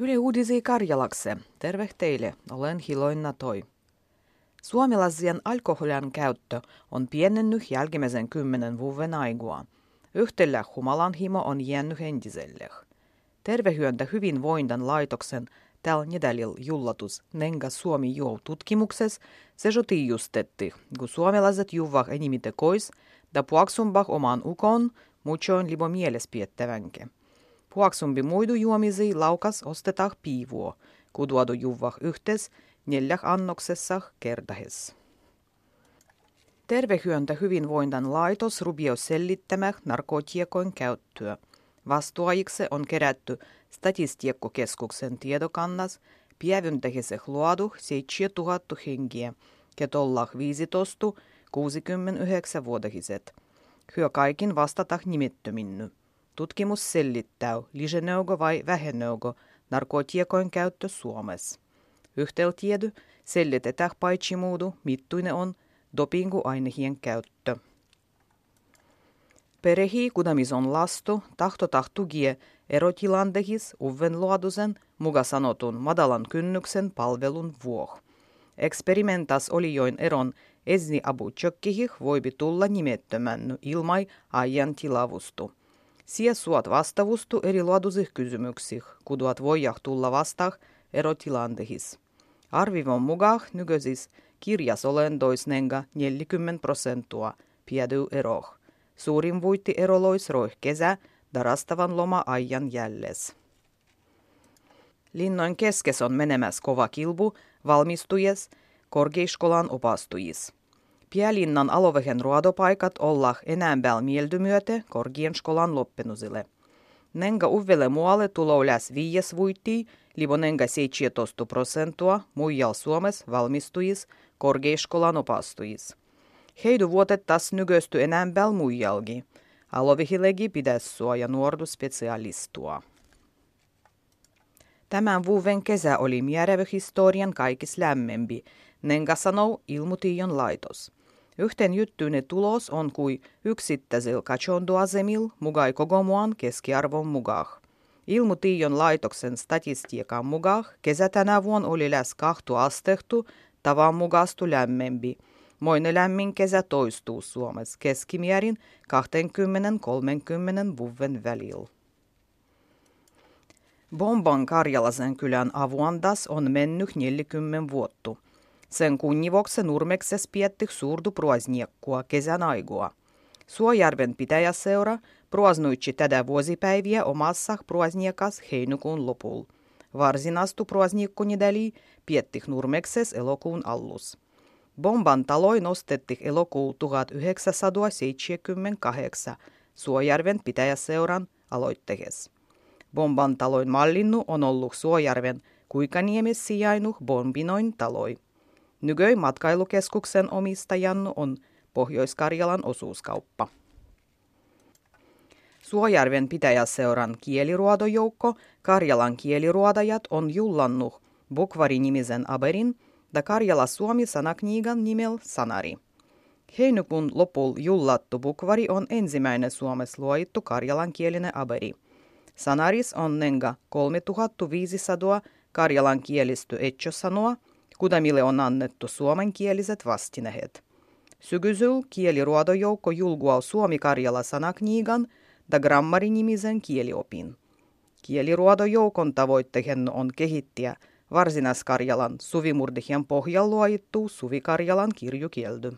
Yle Uudisi Karjalakse. Terve teille, olen Hiloinna Toi. Suomalaisien alkoholian käyttö on pienennyt jälkimmäisen kymmenen vuoden aigua. Yhtellä humalan himo on jäänyt entiselle. Tervehyöntä hyvinvoindan laitoksen tällä nedälil jullatus Nenga Suomi juo tutkimuksessa se tiijustetti, kun suomalaiset juovat enimite kois, da puaksumbah oman ukon, muchoin libo mielespiettävänke. Puaksumpi muidu juomisi laukas ostetaan piivuo, kuduadu juvah yhtes neljäh annoksessa kertahes. Tervehyöntä hyvinvointan laitos rubio sellittämä narkotiekoin käyttöä. Vastuajikse on kerätty Statistiekkokeskuksen tiedokannas pievyntähiseh luodu 7000 henkiä, ketollah 15 69 vuodahiset. Hyö kaikin vastata nimettöminny. Tutkimus sellittää, liseneugo vai väheneugo narkotiekoin käyttö Suomessa. Yhteltiedy sellitetään paitsi muudu, mittuinen on dopinguainehien käyttö. Perehi kudamison lastu tahto tahtugie erotilandehis uven luodusen muga sanotun madalan kynnyksen palvelun vuoh. Eksperimentas oli join eron esni abu tjökkihih voibi tulla nimettömän ilmai ajan tilavustu. Sie suot vastavustu eri luodusih kysymyksih, kuduat voijah tulla vastah erotilandehis. Arvivon mukaan nykyisis kirjasolendoisnenga 40 prosentua piedy eroh. Suurin vuitti erolois roih kesä, darastavan loma ajan jälles. Linnoin keskes on menemäs kova kilbu, valmistujes, korkeiskolan opastujis. Pielinnan alovehen ruodopaikat ollah enää mieldymyöte korgien skolan loppenusille. Nenga uvele muualle tulo läs viies vuittii, libo nenga 17 prosentua muijal Suomes valmistujis korkeiskolan opastujis. Heidu vuotet tas enää muijalgi. Alovihilegi pidässua ja nuordu specialistua. Tämän vuoden kesä oli historian kaikis lämmempi, nenga sanoo ilmutiion laitos. Yhten juttuinen tulos on kuin yksittäisillä kachondoasemil mugai kogomuan keskiarvon mugah. Ilmutiion laitoksen statistiikan mukaan kesä tänä vuonna oli läs kahtu astehtu, tavan mugastu lämmempi – Moinen lämmin kesä toistuu Suomessa keskimäärin 20-30 vuoden välillä. Bomban Karjalasen kylän avuandas on mennyt 40 vuotta. Sen kunnivoksi nurmekses pietti suurdu pruasniekkua kesän aigua. Suojärven pitäjäseura pruasnuitsi tätä vuosipäiviä omassa pruasniekas heinäkuun lopulla. Varsinastu pruasniekkonidäli pietti nurmekses elokuun allus. Bomban taloi nostettiin elokuun 1978 Suojärven pitäjäseuran aloitteessa. Bomban taloin mallinnu on ollut Suojärven Kuikaniemessä sijainnut Bombinoin taloi. Nykyi matkailukeskuksen omistajannu on Pohjois-Karjalan osuuskauppa. Suojärven pitäjäseuran kieliruodojoukko Karjalan kieliruodajat on jullannut Bukvari-nimisen aberin – da Karjala Suomi sanakniigan nimel Sanari. Heinäkuun lopul jullattu bukvari on ensimmäinen Suomessa luoittu karjalankielinen aberi. Sanaris on nenga 3500 karjalankielistä etsosanoa, kudamille on annettu suomenkieliset vastinehet. Sygysyl kieliruodojoukko julguau Suomi-Karjala sanakniigan da grammari-nimisen kieliopin. Kieliruodojoukon tavoitteena on kehittiä Varsinais-Karjalan suvimurdihien pohjalla Suvi-Karjalan kirjukieldy.